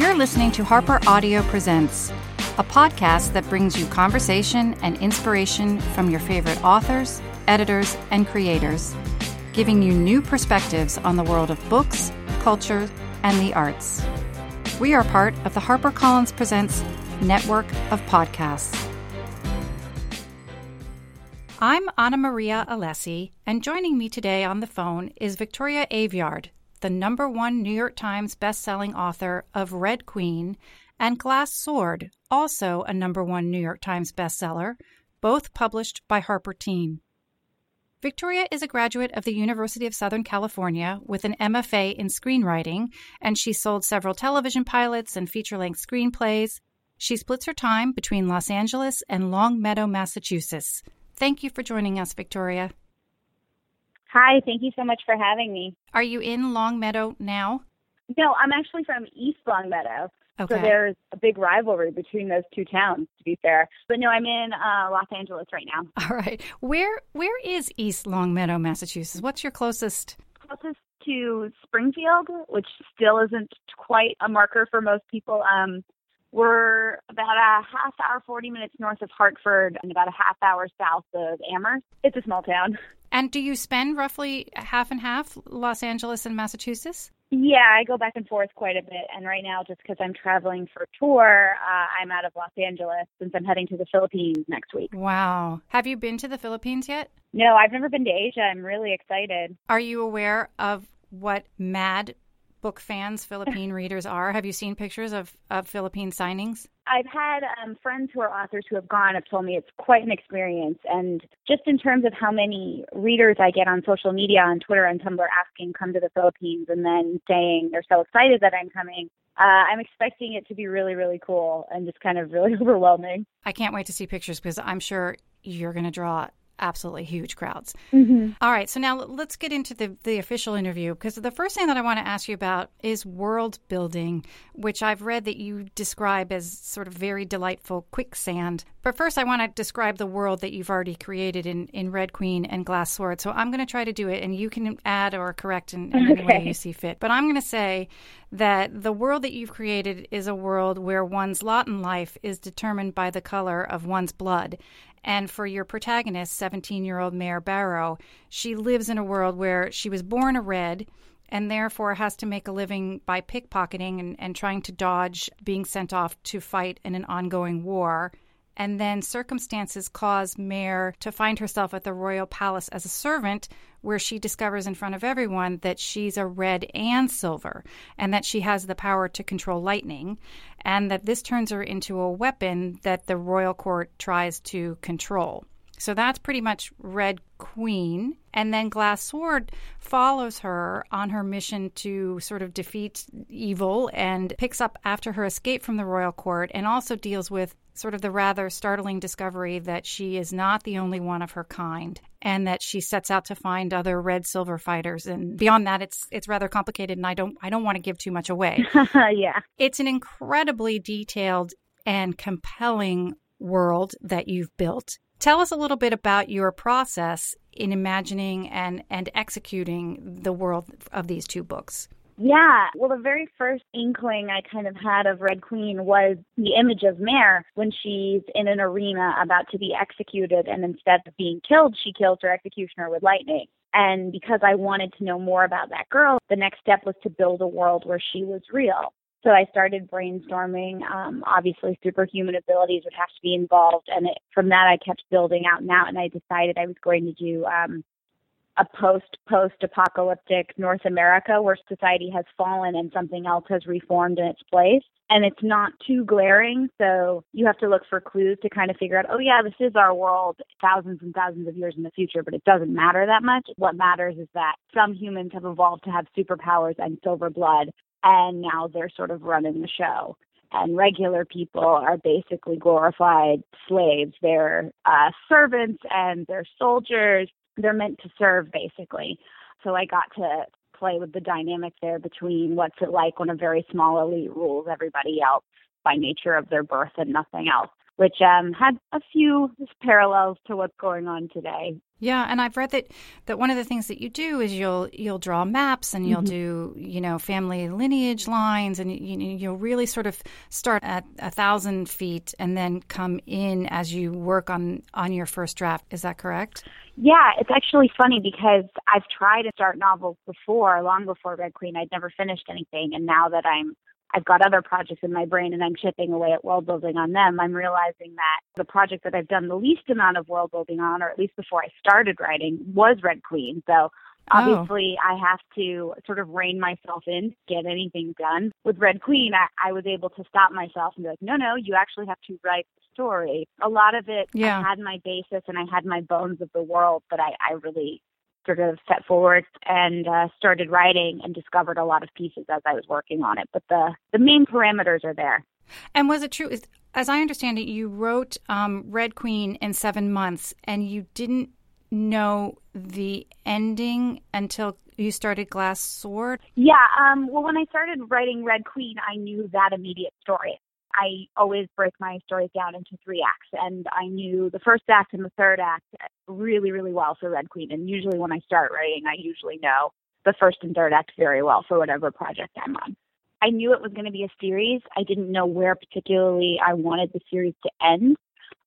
You're listening to Harper Audio Presents, a podcast that brings you conversation and inspiration from your favorite authors, editors, and creators, giving you new perspectives on the world of books, culture, and the arts. We are part of the HarperCollins Presents network of podcasts. I'm Ana Maria Allessi, and joining me today on the phone is Victoria Aveyard, the number one New York Times bestselling author of Red Queen and Glass Sword, also a number one New York Times bestseller, both published by Harper Teen. Victoria is a graduate of the University of Southern California with an MFA in screenwriting, and she sold several television pilots and feature length screenplays. She splits her time between Los Angeles and Longmeadow, Massachusetts. Thank you for joining us, Victoria. Hi, thank you so much for having me. Are you in Longmeadow now? No, I'm actually from East Longmeadow. Okay. So there's a big rivalry between those two towns, to be fair. But no, I'm in uh, Los Angeles right now. All right. Where where is East Longmeadow, Massachusetts? What's your closest? Closest to Springfield, which still isn't quite a marker for most people. Um, we're about a half hour, 40 minutes north of Hartford and about a half hour south of Amherst. It's a small town. And do you spend roughly half and half Los Angeles and Massachusetts? Yeah, I go back and forth quite a bit. And right now, just because I'm traveling for a tour, uh, I'm out of Los Angeles since I'm heading to the Philippines next week. Wow. Have you been to the Philippines yet? No, I've never been to Asia. I'm really excited. Are you aware of what mad book fans Philippine readers are? Have you seen pictures of, of Philippine signings? I've had um, friends who are authors who have gone have told me it's quite an experience. And just in terms of how many readers I get on social media, on Twitter and Tumblr, asking come to the Philippines and then saying they're so excited that I'm coming, uh, I'm expecting it to be really, really cool and just kind of really overwhelming. I can't wait to see pictures because I'm sure you're going to draw absolutely huge crowds. Mm-hmm. All right, so now let's get into the, the official interview because the first thing that I want to ask you about is world building, which I've read that you describe as sort of very delightful quicksand. But first, I want to describe the world that you've already created in, in Red Queen and Glass Sword. So I'm going to try to do it, and you can add or correct in, in any way you see fit. But I'm going to say that the world that you've created is a world where one's lot in life is determined by the color of one's blood. And for your protagonist, 17 year old Mare Barrow, she lives in a world where she was born a red and therefore has to make a living by pickpocketing and, and trying to dodge being sent off to fight in an ongoing war. And then circumstances cause Mare to find herself at the royal palace as a servant, where she discovers in front of everyone that she's a red and silver, and that she has the power to control lightning, and that this turns her into a weapon that the royal court tries to control. So that's pretty much Red Queen. And then Glass Sword follows her on her mission to sort of defeat evil and picks up after her escape from the royal court and also deals with sort of the rather startling discovery that she is not the only one of her kind and that she sets out to find other red silver fighters and beyond that it's it's rather complicated and I don't I don't want to give too much away. yeah. It's an incredibly detailed and compelling world that you've built. Tell us a little bit about your process in imagining and and executing the world of these two books. Yeah. Well, the very first inkling I kind of had of Red Queen was the image of Mare when she's in an arena about to be executed, and instead of being killed, she kills her executioner with lightning. And because I wanted to know more about that girl, the next step was to build a world where she was real. So I started brainstorming. Um, obviously, superhuman abilities would have to be involved, and it, from that, I kept building out and out. And I decided I was going to do um, a post post apocalyptic North America where society has fallen and something else has reformed in its place. And it's not too glaring, so you have to look for clues to kind of figure out, oh yeah, this is our world thousands and thousands of years in the future, but it doesn't matter that much. What matters is that some humans have evolved to have superpowers and silver blood, and now they're sort of running the show and regular people are basically glorified slaves. They're uh, servants and they're soldiers they're meant to serve basically. So I got to play with the dynamic there between what's it like when a very small elite rules everybody else by nature of their birth and nothing else, which um, had a few parallels to what's going on today. Yeah, and I've read that that one of the things that you do is you'll you'll draw maps and you'll Mm-hmm. do you know family lineage lines and you, you'll really sort of start at a thousand feet and then come in as you work on on your first draft. Is that correct? Yeah, it's actually funny because I've tried to start novels before, long before Red Queen. I'd never finished anything, and now that I'm I've got other projects in my brain and I'm chipping away at world building on them, I'm realizing that the project that I've done the least amount of world building on, or at least before I started writing, was Red Queen. So obviously I have to sort of rein myself in to get anything done. With Red Queen, I, I was able to stop myself and be like, no, no, you actually have to write the story. A lot of it, Yeah. I had my basis and I had my bones of the world, but I, I really sort of set forward and uh, started writing and discovered a lot of pieces as I was working on it. But the, the main parameters are there. And was it true? is- As I understand it, you wrote um, Red Queen in seven months, and you didn't know the ending until you started Glass Sword. Yeah, um, well, when I started writing Red Queen, I knew that immediate story. I always break my stories down into three acts, and I knew the first act and the third act really, really well for Red Queen. And usually, when I start writing, I usually know the first and third act very well for whatever project I'm on. I knew it was going to be a series. I didn't know where particularly I wanted the series to end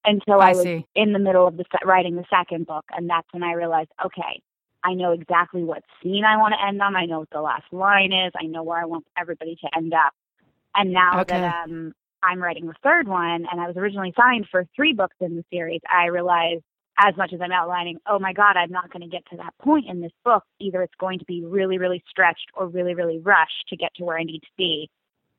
until I, I was see. in the middle of the writing the second book, and that's when I realized, okay, I know exactly what scene I want to end on. I know what the last line is. I know where I want everybody to end up. And now Okay. that um, I'm writing the third one, and I was originally signed for three books in the series, I realized as much as I'm outlining, oh my God, I'm not going to get to that point in this book. Either it's going to be really, really stretched or really, really rushed to get to where I need to be.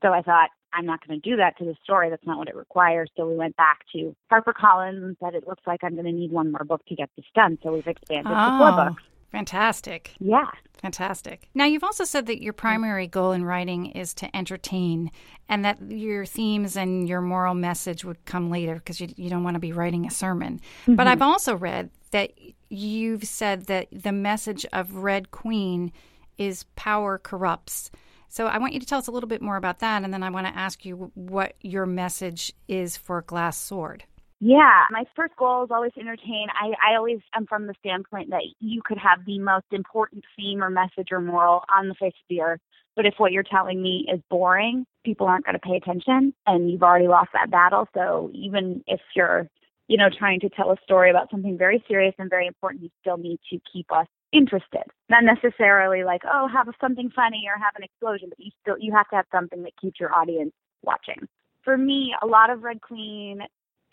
So I thought, I'm not going to do that to the story. That's not what it requires. So we went back to HarperCollins and said, it looks like I'm going to need one more book to get this done. So we've expanded to four Oh, books. fantastic. Yeah. Fantastic. Now, you've also said that your primary goal in writing is to entertain and that your themes and your moral message would come later because you, you don't want to be writing a sermon. But mm-hmm. I've also read that you've said that the message of Red Queen is power corrupts. So I want you to tell us a little bit more about that, and then I want to ask you what your message is for Glass Sword. Yeah, my first goal is always to entertain. I, I always am from the standpoint that you could have the most important theme or message or moral on the face of the earth, but if what you're telling me is boring, people aren't going to pay attention, and you've already lost that battle. So even if you're, you know, trying to tell a story about something very serious and very important, you still need to keep us interested. Not necessarily like, oh, have something funny or have an explosion, but you still you have to have something that keeps your audience watching. For me, a lot of Red Queen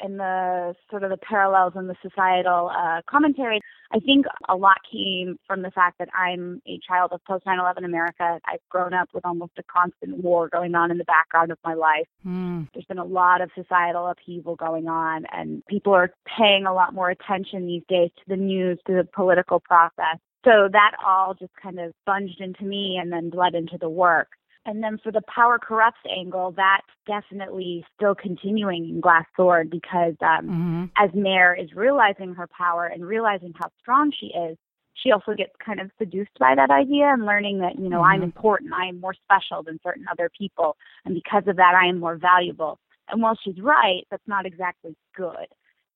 and the sort of the parallels in the societal uh, commentary, I think a lot came from the fact that I'm a child of post 9 11 America. I've grown up with almost a constant war going on in the background of my life. Hmm. There's been a lot of societal upheaval going on, and people are paying a lot more attention these days to the news, to the political process. So that all just kind of sponged into me and then bled into the work. And then for the power corrupts angle, that's definitely still continuing in Glass Sword because um, hmm as Mare is realizing her power and realizing how strong she is, she also gets kind of seduced by that idea and learning that, you know, I'm Mhm. important, I am more special than certain other people, and because of that, I am more valuable. And while she's right, that's not exactly good.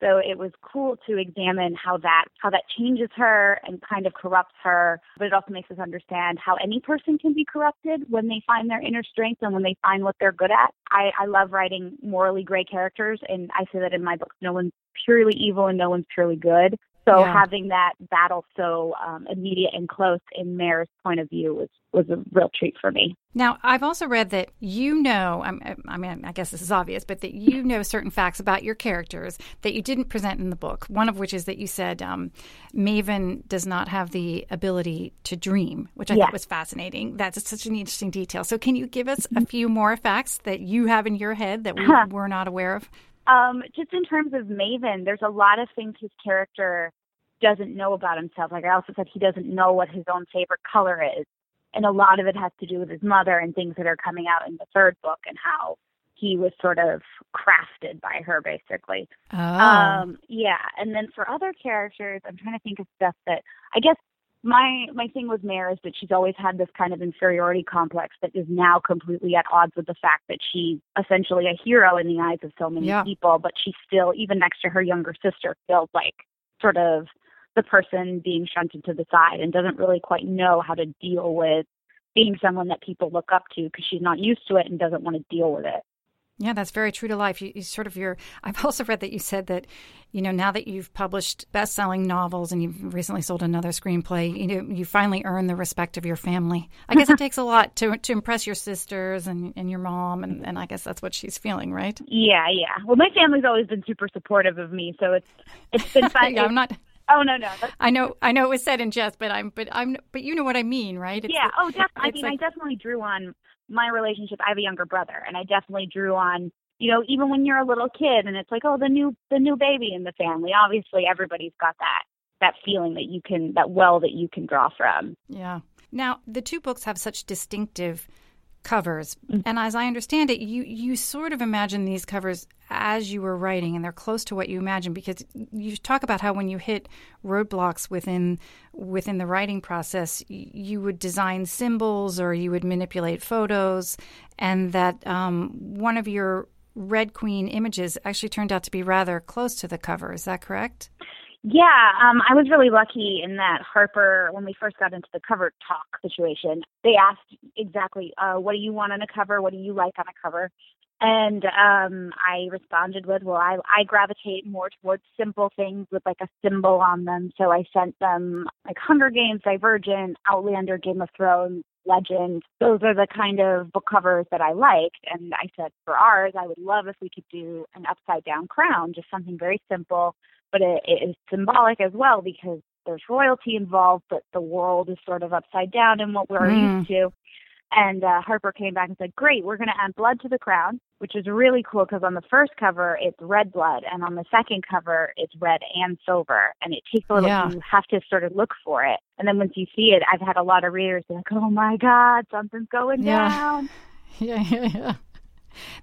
So it was cool to examine how that how that changes her and kind of corrupts her, but it also makes us understand how any person can be corrupted when they find their inner strength and when they find what they're good at. I, I love writing morally gray characters, and I say that in my books. No one's purely evil and no one's purely good. So Yeah. having that battle so um, immediate and close in Mare's point of view was was a real treat for me. Now, I've also read that you know, I'm- I mean, I guess this is obvious, but that you know certain facts about your characters that you didn't present in the book. One of which is that you said um, Maven does not have the ability to dream, which I Yeah. thought was fascinating. That's such an interesting detail. So, can you give us a few more facts that you have in your head that we were not aware of? Um, just in terms of Maven, there's a lot of things his character doesn't know about himself. Like I also said, he doesn't know what his own favorite color is. And a lot of it has to do with his mother and things that are coming out in the third book and how he was sort of crafted by her, basically. Oh, Um, yeah, and then for other characters, I'm trying to think of stuff that I guess my my thing with Mare is that she's always had this kind of inferiority complex that is now completely at odds with the fact that she's essentially a hero in the eyes of so many Yeah. people, but she still, even next to her younger sister, feels like sort of the person being shunted to the side and doesn't really quite know how to deal with being someone that people look up to because she's not used to it and doesn't want to deal with it. Yeah, that's very true to life. You, you, sort of your. I've also read that you said that, you know, now that you've published best-selling novels and you've recently sold another screenplay, you know, you finally earn the respect of your family. I guess it takes a lot to to impress your sisters and, and your mom, and, and I guess that's what she's feeling, right? Yeah, yeah. Well, my family's always been super supportive of me, so it's it's been fun. yeah, I'm not. Oh no, no. I know, I know it was said in jest, but I'm, but I'm, but you know what I mean, right? It's yeah. oh, definitely. I mean, like, I definitely drew on my relationship. I have a younger brother, and I definitely drew on you know, even when you're a little kid and it's like, oh, the new the new baby in the family. Obviously, everybody's got that that feeling that you can that well that you can draw from. Yeah. Now, the two books have such distinctive covers, mm-hmm. and as I understand it, you you sort of imagine these covers as you were writing, and they're close to what you imagine because you talk about how when you hit roadblocks within within the writing process, you would design symbols or you would manipulate photos, and that um, one of your Red Queen images actually turned out to be rather close to the cover. Is that correct? Yeah, um, I was really lucky in that Harper, when we first got into the cover talk situation, they asked exactly, uh, what do you want on a cover? What do you like on a cover? And um, I responded with, well, I, I gravitate more towards simple things with like a symbol on them. So I sent them like Hunger Games, Divergent, Outlander, Game of Thrones, legend. Those are the kind of book covers that I liked. And I said, for ours, I would love if we could do an upside down crown, just something very simple, but it, it is symbolic as well because there's royalty involved, but the world is sort of upside down in what we're mm. used to. And uh, Harper came back and said, Great, we're going to add blood to the crown, which is really cool because on the first cover, it's red blood. And on the second cover, it's red and silver. And it takes a little, yeah. you have to sort of look for it. And then once you see it, I've had a lot of readers be like, Oh my God, something's going yeah. down. Yeah, yeah, yeah.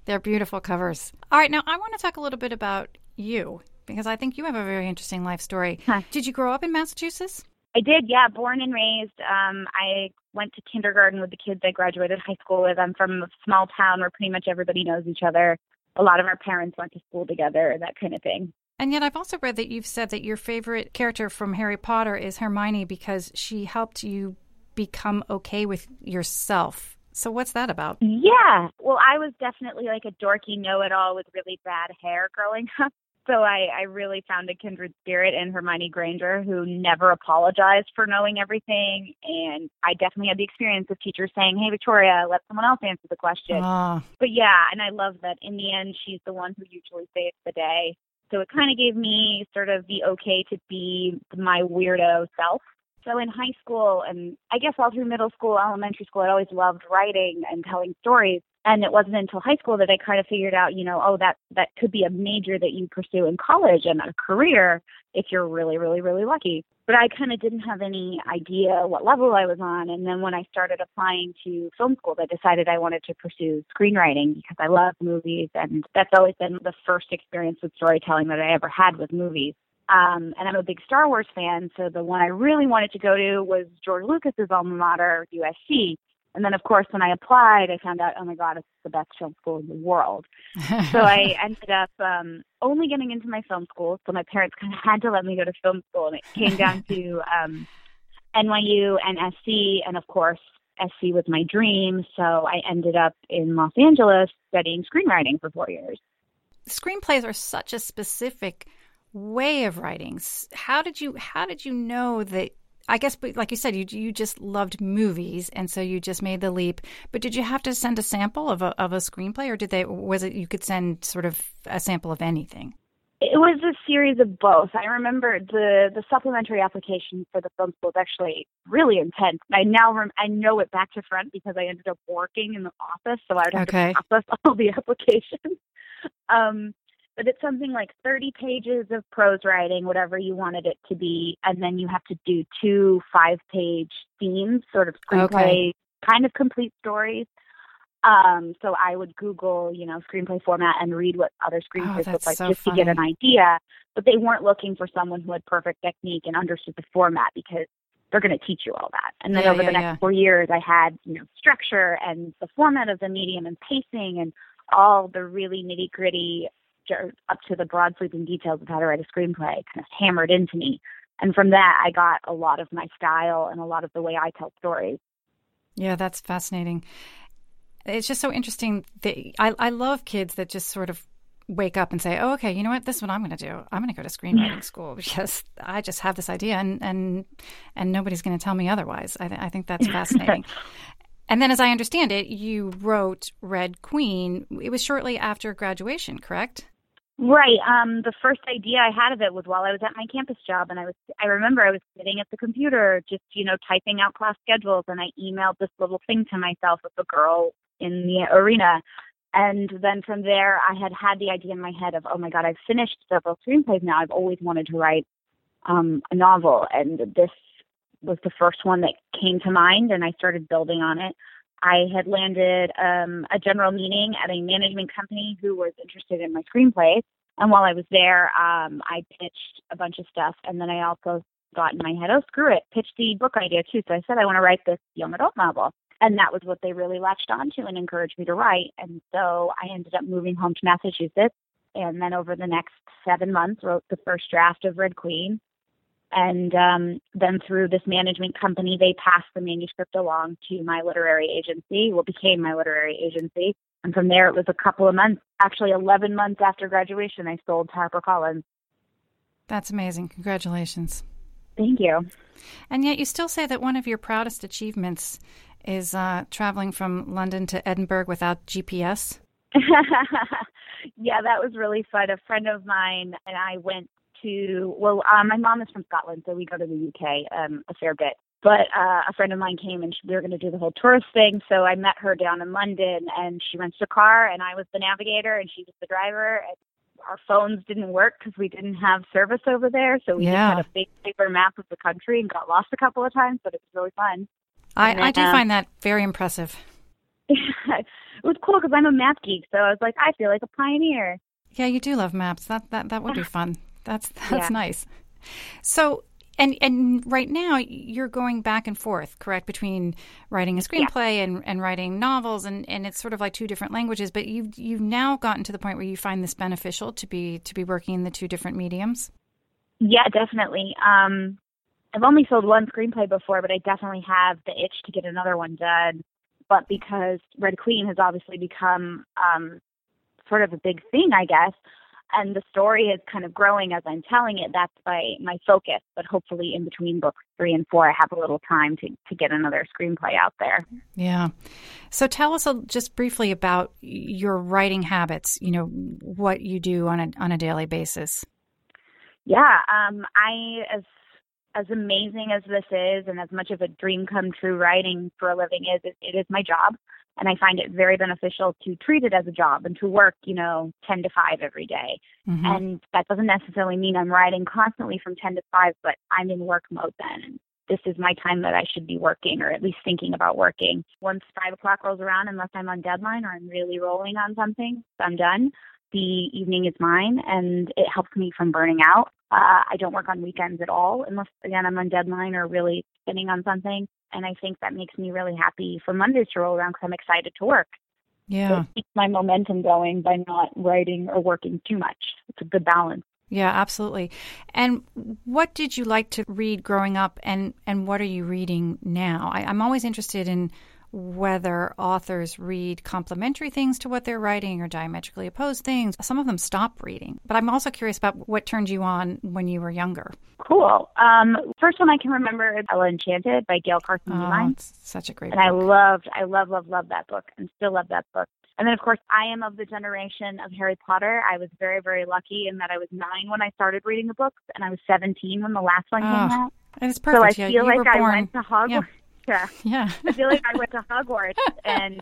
They're beautiful covers. All right, now I want to talk a little bit about you because I think you have a very interesting life story. Huh. Did you grow up in Massachusetts? I did, yeah. Born and raised. Um, I went to kindergarten with the kids I graduated high school with. I'm from a small town where pretty much everybody knows each other. A lot of our parents went to school together, and that kind of thing. And yet, I've also read that you've said that your favorite character from Harry Potter is Hermione because she helped you become okay with yourself. So, what's that about? Yeah. Well, I was definitely like a dorky know it all with really bad hair growing up. So I, I really found a kindred spirit in Hermione Granger who never apologized for knowing everything. And I definitely had the experience of teachers saying, Hey, Victoria, let someone else answer the question. Ah. But yeah, and I love that in the end, she's the one who usually saves the day. So it kind of gave me sort of the okay to be my weirdo self. So in high school and I guess all through middle school, elementary school, I always loved writing and telling stories. And it wasn't until high school that I kind of figured out, you know, oh, that that could be a major that you pursue in college and a career if you're really, really, really lucky. But I kind of didn't have any idea what level I was on. And then when I started applying to film school, I decided I wanted to pursue screenwriting because I love movies, and that's always been the first experience with storytelling that I ever had with movies. Um, and I'm a big Star Wars fan, so the one I really wanted to go to was George Lucas's alma mater, USC. And then, of course, when I applied, I found out, oh my God, it's the best film school in the world. so I ended up um, only getting into my film school. So my parents kind of had to let me go to film school, and it came down to um, NYU and SC. And of course, SC was my dream. So I ended up in Los Angeles studying screenwriting for four years. Screenplays are such a specific way of writing. How did you how did you know that I guess like you said you you just loved movies and so you just made the leap. But did you have to send a sample of a of a screenplay or did they was it you could send sort of a sample of anything? It was a series of both. I remember the the supplementary application for the film school was actually really intense. I now rem- I know it back to front because I ended up working in the office, so I would have okay. to process all the applications. Um, but it's something like 30 pages of prose writing, whatever you wanted it to be, and then you have to do two five page themes, sort of screenplay, okay. kind of complete stories. Um, so I would Google, you know, screenplay format and read what other screenplays oh, look like so just funny. to get an idea. But they weren't looking for someone who had perfect technique and understood the format because they're going to teach you all that. And then yeah, over yeah, the next yeah. four years, I had, you know, structure and the format of the medium and pacing and all the really nitty gritty up to the broad sweeping details of how to write a screenplay kind of hammered into me. And from that, I got a lot of my style and a lot of the way I tell stories. Yeah, that's fascinating. It's just so interesting. That I, I love kids that just sort of wake up and say, "Oh, okay, you know what? This is what I'm going to do. I'm going to go to screenwriting school because I just have this idea, and and and nobody's going to tell me otherwise." I, th- I think that's fascinating. and then, as I understand it, you wrote Red Queen. It was shortly after graduation, correct? Right. Um, the first idea I had of it was while I was at my campus job, and I was I remember I was sitting at the computer, just you know typing out class schedules, and I emailed this little thing to myself with a girl in the arena and then from there, I had had the idea in my head of, oh my God, I've finished several screenplays now. I've always wanted to write um, a novel, and this was the first one that came to mind, and I started building on it. I had landed um, a general meeting at a management company who was interested in my screenplay. And while I was there, um, I pitched a bunch of stuff, and then I also got in my head, oh, screw it, pitch the book idea too. So I said I want to write this young adult novel and that was what they really latched onto and encouraged me to write. And so I ended up moving home to Massachusetts, and then over the next seven months, wrote the first draft of Red Queen. And um, then through this management company, they passed the manuscript along to my literary agency, what became my literary agency. And from there, it was a couple of months, actually 11 months after graduation, I sold to HarperCollins. That's amazing. Congratulations. Thank you. And yet, you still say that one of your proudest achievements is uh, traveling from London to Edinburgh without GPS? yeah, that was really fun. A friend of mine and I went to, well, uh, my mom is from Scotland, so we go to the UK um, a fair bit. But uh, a friend of mine came and we were going to do the whole tourist thing. So I met her down in London and she rented a car and I was the navigator and she was the driver. And our phones didn't work because we didn't have service over there. So we yeah. just had a big paper map of the country and got lost a couple of times, but it was really fun. I, then, I do uh, find that very impressive. it was cool because I'm a map geek, so I was like, I feel like a pioneer. Yeah, you do love maps. That that that would be fun. That's that's yeah. nice. So, and and right now you're going back and forth, correct, between writing a screenplay yeah. and, and writing novels, and, and it's sort of like two different languages. But you've you've now gotten to the point where you find this beneficial to be to be working in the two different mediums. Yeah, definitely. Um, I've only sold one screenplay before, but I definitely have the itch to get another one done. But because Red Queen has obviously become um, sort of a big thing, I guess, and the story is kind of growing as I'm telling it, that's my my focus. But hopefully, in between books three and four, I have a little time to to get another screenplay out there. Yeah. So tell us a, just briefly about your writing habits. You know what you do on a on a daily basis. Yeah, um, I as as amazing as this is and as much of a dream come true writing for a living is, it, it is my job. And I find it very beneficial to treat it as a job and to work, you know, 10 to 5 every day. Mm-hmm. And that doesn't necessarily mean I'm writing constantly from 10 to 5, but I'm in work mode then. And this is my time that I should be working or at least thinking about working. Once 5 o'clock rolls around, unless I'm on deadline or I'm really rolling on something, I'm done the evening is mine and it helps me from burning out. Uh, I don't work on weekends at all unless, again, I'm on deadline or really spinning on something. And I think that makes me really happy for Mondays to roll around because I'm excited to work. Yeah. So it keeps my momentum going by not writing or working too much. It's a good balance. Yeah, absolutely. And what did you like to read growing up, and, and what are you reading now? I, I'm always interested in whether authors read complementary things to what they're writing or diametrically opposed things. Some of them stop reading. But I'm also curious about what turned you on when you were younger. Cool. Um, first one I can remember is Ella Enchanted by Gail Carson oh, such a great and book. I loved, I love, love, love that book and still love that book. And then, of course, I am of the generation of Harry Potter. I was very, very lucky in that I was nine when I started reading the books, and I was 17 when the last one oh, came out. It's perfect. So I yeah, feel like I went to Hogwarts. Yeah. Yeah. Yeah. I feel like I went to Hogwarts and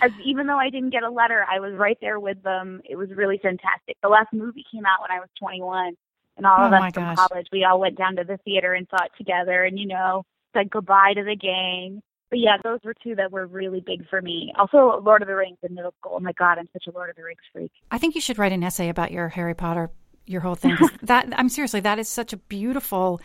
as even though I didn't get a letter, I was right there with them. It was really fantastic. The last movie came out when I was 21 and all oh of us from college, we all went down to the theater and saw it together and you know, said goodbye to the gang. But yeah, those were two that were really big for me. Also, Lord of the Rings in middle school. Oh my God, I'm such a Lord of the Rings freak. I think you should write an essay about your Harry Potter, your whole thing. that I'm seriously, that is such a beautiful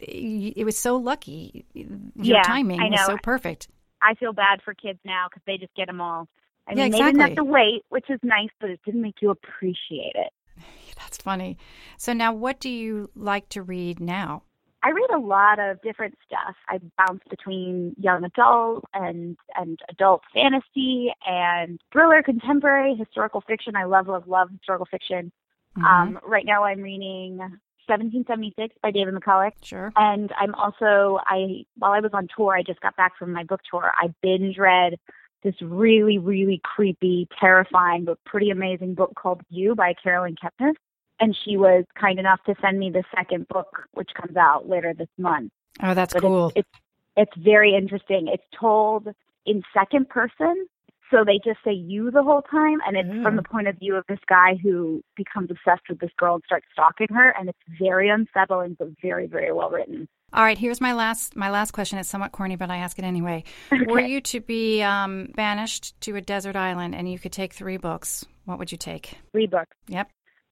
it was so lucky. Your yeah, timing was so perfect. I feel bad for kids now because they just get them all. I mean, yeah, exactly. they didn't have to wait, which is nice, but it didn't make you appreciate it. That's funny. So now, what do you like to read now? I read a lot of different stuff. I bounce between young adult and and adult fantasy and thriller, contemporary, historical fiction. I love love love historical fiction. Mm-hmm. Um, right now, I'm reading 1776 by David McCullough. Sure. And I'm also I while I was on tour, I just got back from my book tour. I binge read this really really creepy, terrifying but pretty amazing book called You by Caroline Kepnes and she was kind enough to send me the second book, which comes out later this month. Oh, that's but cool. It's, it's, it's very interesting. It's told in second person, so they just say you the whole time, and it's mm. from the point of view of this guy who becomes obsessed with this girl and starts stalking her, and it's very unsettling, but very, very well written. All right, here's my last my last question. It's somewhat corny, but I ask it anyway. Okay. Were you to be um, banished to a desert island and you could take three books, what would you take? Three books. Yep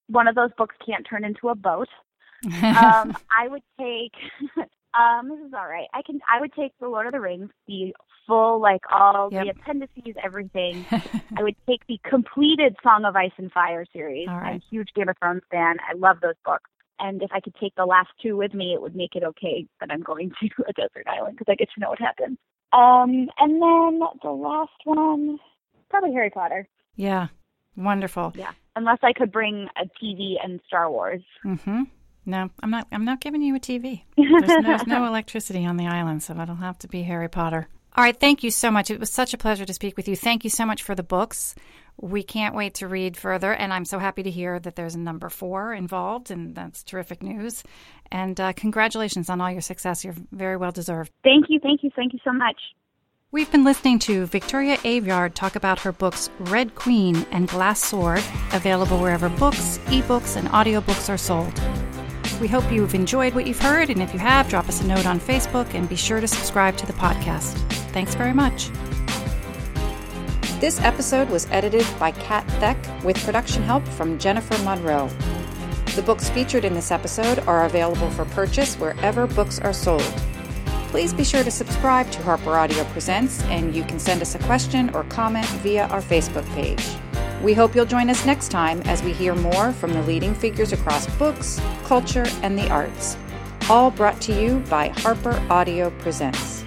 one of those books can't turn into a boat. um, I would take. um, this is all right. I can. I would take the Lord of the Rings, the full, like all yep. the appendices, everything. I would take the completed Song of Ice and Fire series. Right. I'm a huge Game of Thrones fan. I love those books. And if I could take the last two with me, it would make it okay that I'm going to a desert island because I get to know what happens. Um, and then the last one, probably Harry Potter. Yeah, wonderful. Yeah unless I could bring a TV and Star Wars. Mm-hmm. No, I'm not. I'm not giving you a TV. There's, there's no electricity on the island, so it'll have to be Harry Potter. All right, thank you so much. It was such a pleasure to speak with you. Thank you so much for the books. We can't wait to read further, and I'm so happy to hear that there's a number four involved, and that's terrific news. And uh, congratulations on all your success. You're very well deserved. Thank you, thank you, thank you so much. We've been listening to Victoria Aveyard talk about her books Red Queen and Glass Sword, available wherever books, ebooks, and audiobooks are sold. We hope you've enjoyed what you've heard, and if you have, drop us a note on Facebook and be sure to subscribe to the podcast. Thanks very much. This episode was edited by Kat Theck with production help from Jennifer Monroe. The books featured in this episode are available for purchase wherever books are sold please be sure to subscribe to Harper Audio Presents, and you can send us a question or comment via our Facebook page. We hope you'll join us next time as we hear more from the leading figures across books, culture, and the arts. All brought to you by Harper Audio Presents.